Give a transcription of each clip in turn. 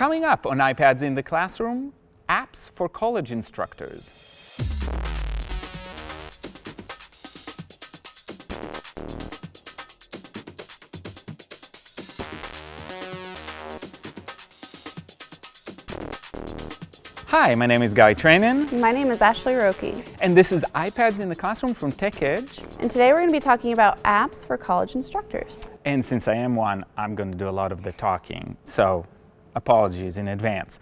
Coming up on iPads in the Classroom, apps for college instructors. Hi, my name is Guy Trainin. My name is Ashley Roki. And this is iPads in the Classroom from TechEdge. And today we're going to be talking about apps for college instructors. And since I am one, I'm going to do a lot of the talking. So apologies in advance.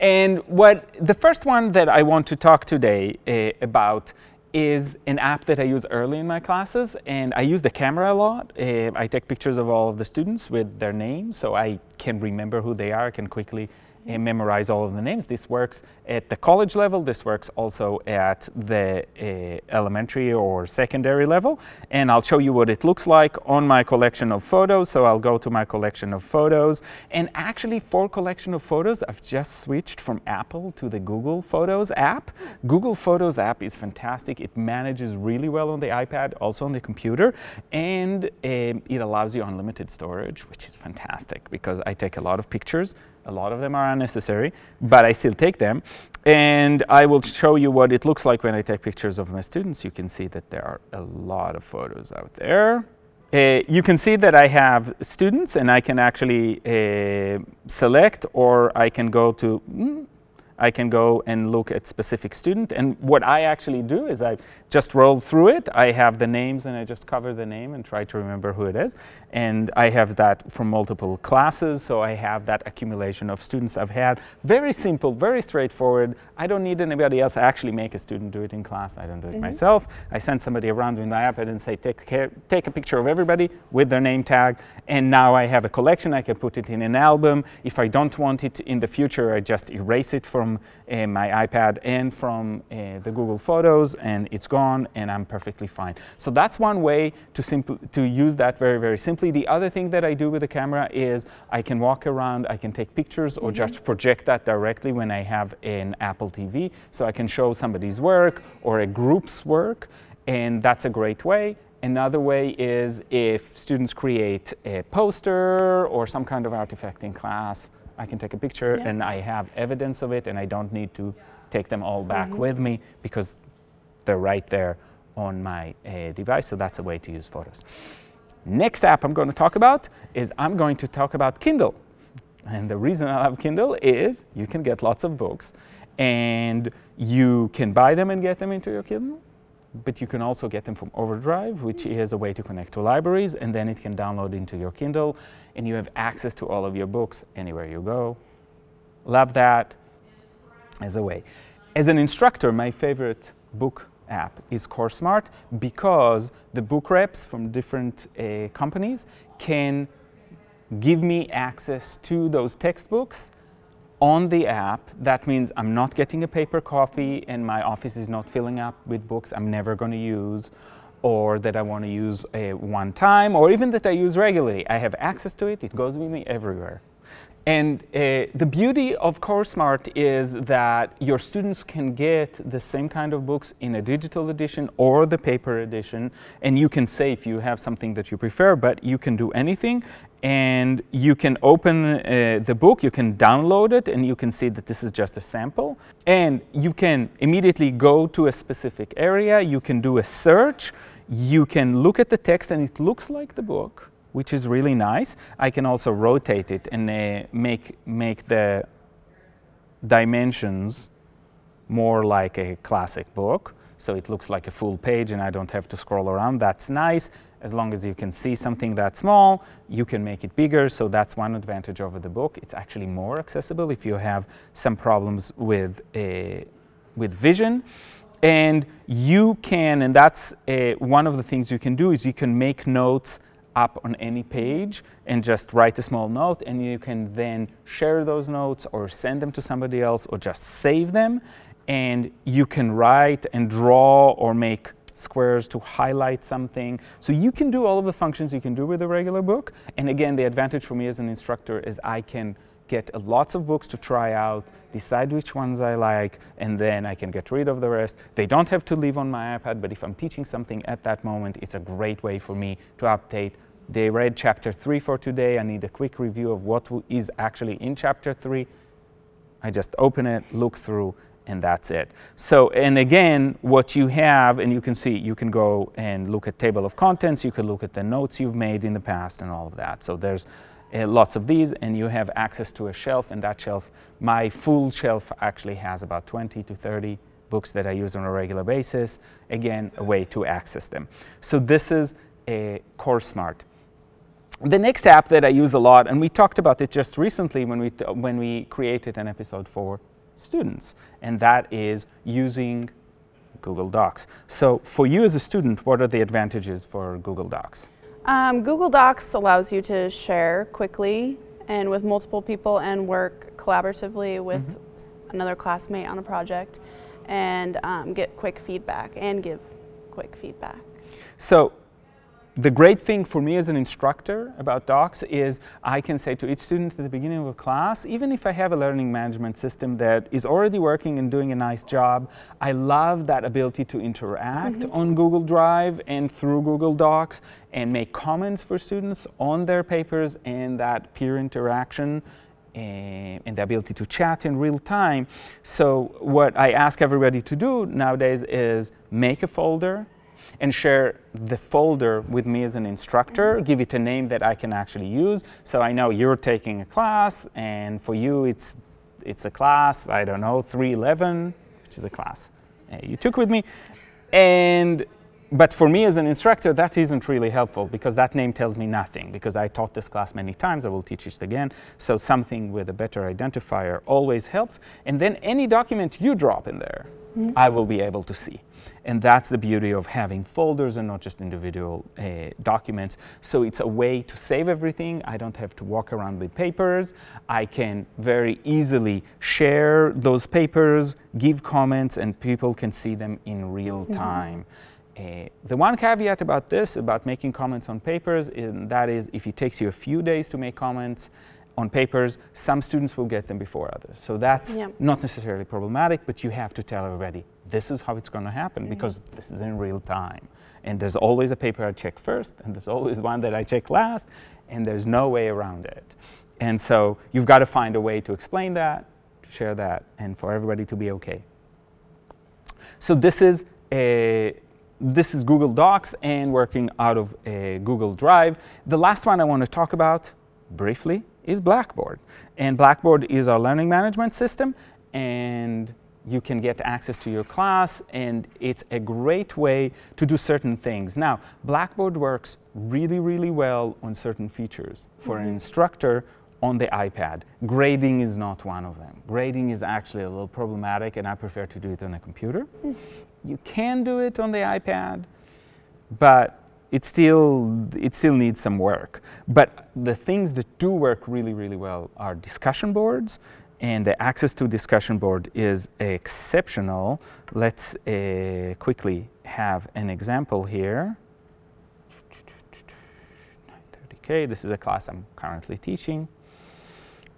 And what the first one that I want to talk today uh, about is an app that I use early in my classes, and I use the camera a lot. Uh, I take pictures of all of the students with their names, so I can remember who they are, I can quickly and memorize all of the names. This works at the college level. This works also at the uh, elementary or secondary level. And I'll show you what it looks like on my collection of photos. So I'll go to my collection of photos. And actually for collection of photos, I've just switched from Apple to the Google Photos app. Google Photos app is fantastic. It manages really well on the iPad, also on the computer. And um, it allows you unlimited storage, which is fantastic because I take a lot of pictures a lot of them are unnecessary, but I still take them. And I will show you what it looks like when I take pictures of my students. You can see that there are a lot of photos out there. Uh, you can see that I have students and I can actually uh, select or I can go to, mm, I can go and look at specific student. And what I actually do is I just roll through it. I have the names and I just cover the name and try to remember who it is. And I have that from multiple classes. So I have that accumulation of students I've had. Very simple, very straightforward. I don't need anybody else. I actually make a student do it in class. I don't do it mm -hmm. myself. I send somebody around with my iPad and say, take, care, take a picture of everybody with their name tag. And now I have a collection. I can put it in an album. If I don't want it in the future, I just erase it from uh, my iPad and from uh, the Google Photos and it's gone and I'm perfectly fine. So that's one way to, simple, to use that very, very simply. The other thing that I do with the camera is I can walk around, I can take pictures or mm -hmm. just project that directly when I have an Apple TV. So I can show somebody's work or a group's work and that's a great way. Another way is if students create a poster or some kind of artifact in class, I can take a picture yeah. and I have evidence of it and I don't need to take them all back mm -hmm. with me because they're right there on my uh, device. So that's a way to use photos. Next app I'm going to talk about is I'm going to talk about Kindle. And the reason I love Kindle is you can get lots of books and you can buy them and get them into your Kindle but you can also get them from Overdrive, which is a way to connect to libraries, and then it can download into your Kindle, and you have access to all of your books anywhere you go. Love that as a way. As an instructor, my favorite book app is CourseSmart because the book reps from different uh, companies can give me access to those textbooks on the app, that means I'm not getting a paper copy and my office is not filling up with books I'm never going to use or that I want to use one time or even that I use regularly. I have access to it. It goes with me everywhere. And uh, the beauty of CourseSmart is that your students can get the same kind of books in a digital edition or the paper edition. And you can say if you have something that you prefer, but you can do anything. And you can open uh, the book, you can download it, and you can see that this is just a sample. And you can immediately go to a specific area, you can do a search, you can look at the text, and it looks like the book which is really nice. I can also rotate it and uh, make, make the dimensions more like a classic book. So it looks like a full page and I don't have to scroll around. That's nice. As long as you can see something that small, you can make it bigger. So that's one advantage over the book. It's actually more accessible if you have some problems with, uh, with vision. And you can, and that's uh, one of the things you can do, is you can make notes up on any page and just write a small note and you can then share those notes or send them to somebody else or just save them and you can write and draw or make squares to highlight something. So you can do all of the functions you can do with a regular book. And again, the advantage for me as an instructor is I can get lots of books to try out, decide which ones I like, and then I can get rid of the rest. They don't have to live on my iPad, but if I'm teaching something at that moment, it's a great way for me to update they read chapter three for today. I need a quick review of what is actually in chapter three. I just open it, look through, and that's it. So, and again, what you have, and you can see, you can go and look at table of contents, you can look at the notes you've made in the past and all of that. So there's uh, lots of these, and you have access to a shelf, and that shelf, my full shelf actually has about 20 to 30 books that I use on a regular basis. Again, a way to access them. So this is a CourseSmart. The next app that I use a lot, and we talked about it just recently when we, when we created an episode for students, and that is using Google Docs. So, for you as a student, what are the advantages for Google Docs? Um, Google Docs allows you to share quickly and with multiple people and work collaboratively with another classmate on a project and um, get quick feedback and give quick feedback. So, the great thing for me as an instructor about docs is I can say to each student at the beginning of a class, even if I have a learning management system that is already working and doing a nice job, I love that ability to interact mm-hmm. on Google Drive and through Google Docs and make comments for students on their papers and that peer interaction and, and the ability to chat in real time. So, what I ask everybody to do nowadays is make a folder and share the folder with me as an instructor, give it a name that I can actually use. So I know you're taking a class, and for you, it's, it's a class, I don't know, 311, which is a class uh, you took with me. And but for me as an instructor, that isn't really helpful because that name tells me nothing. Because I taught this class many times, I will teach it again. So something with a better identifier always helps. And then any document you drop in there, I will be able to see. And that's the beauty of having folders and not just individual uh, documents. So it's a way to save everything. I don't have to walk around with papers. I can very easily share those papers, give comments, and people can see them in real time. Uh, the one caveat about this, about making comments on papers, and that is if it takes you a few days to make comments on papers, some students will get them before others. So that's Yeah. not necessarily problematic, but you have to tell everybody this is how it's going to happen mm. because this is in real time. And there's always a paper I check first, and there's always one that I check last, and there's no way around it. And so you've got to find a way to explain that, to share that, and for everybody to be okay. So this is a this is Google Docs and working out of a Google Drive. The last one I want to talk about briefly is Blackboard. And Blackboard is our learning management system and you can get access to your class and it's a great way to do certain things. Now, Blackboard works really really well on certain features. For an mm-hmm. instructor, on the iPad. Grading is not one of them. Grading is actually a little problematic, and I prefer to do it on a computer. Hmm. You can do it on the iPad, but it still it still needs some work. But the things that do work really really well are discussion boards, and the access to discussion board is exceptional. Let's uh, quickly have an example here. 930K. This is a class I'm currently teaching.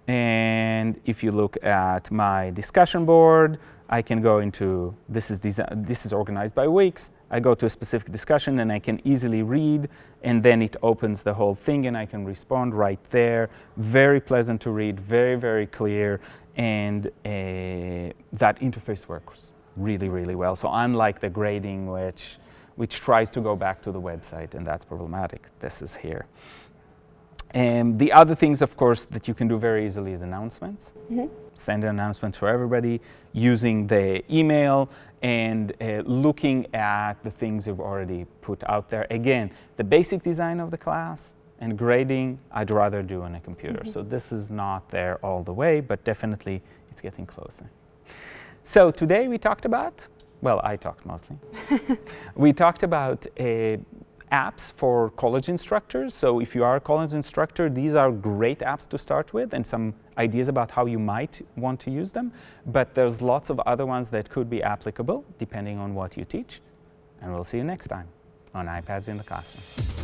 And if you look at my discussion board, I can go into this is this is organized by weeks. I go to a specific discussion and I can easily read, and then it opens the whole thing, and I can respond right there. Very pleasant to read, very very clear, and uh, that interface works really really well. So unlike the grading, which which tries to go back to the website, and that's problematic. This is here. And the other things, of course, that you can do very easily is announcements. Send an announcement for everybody using the email and uh, looking at the things you've already put out there. Again, the basic design of the class and grading, I'd rather do on a computer. So this is not there all the way, but definitely it's getting closer. So today we talked about, well, I talked mostly. we talked about uh, apps for college instructors. So if you are a college instructor, these are great apps to start with and some ideas about how you might want to use them. But there's lots of other ones that could be applicable depending on what you teach. And we'll see you next time on iPads in the Classroom.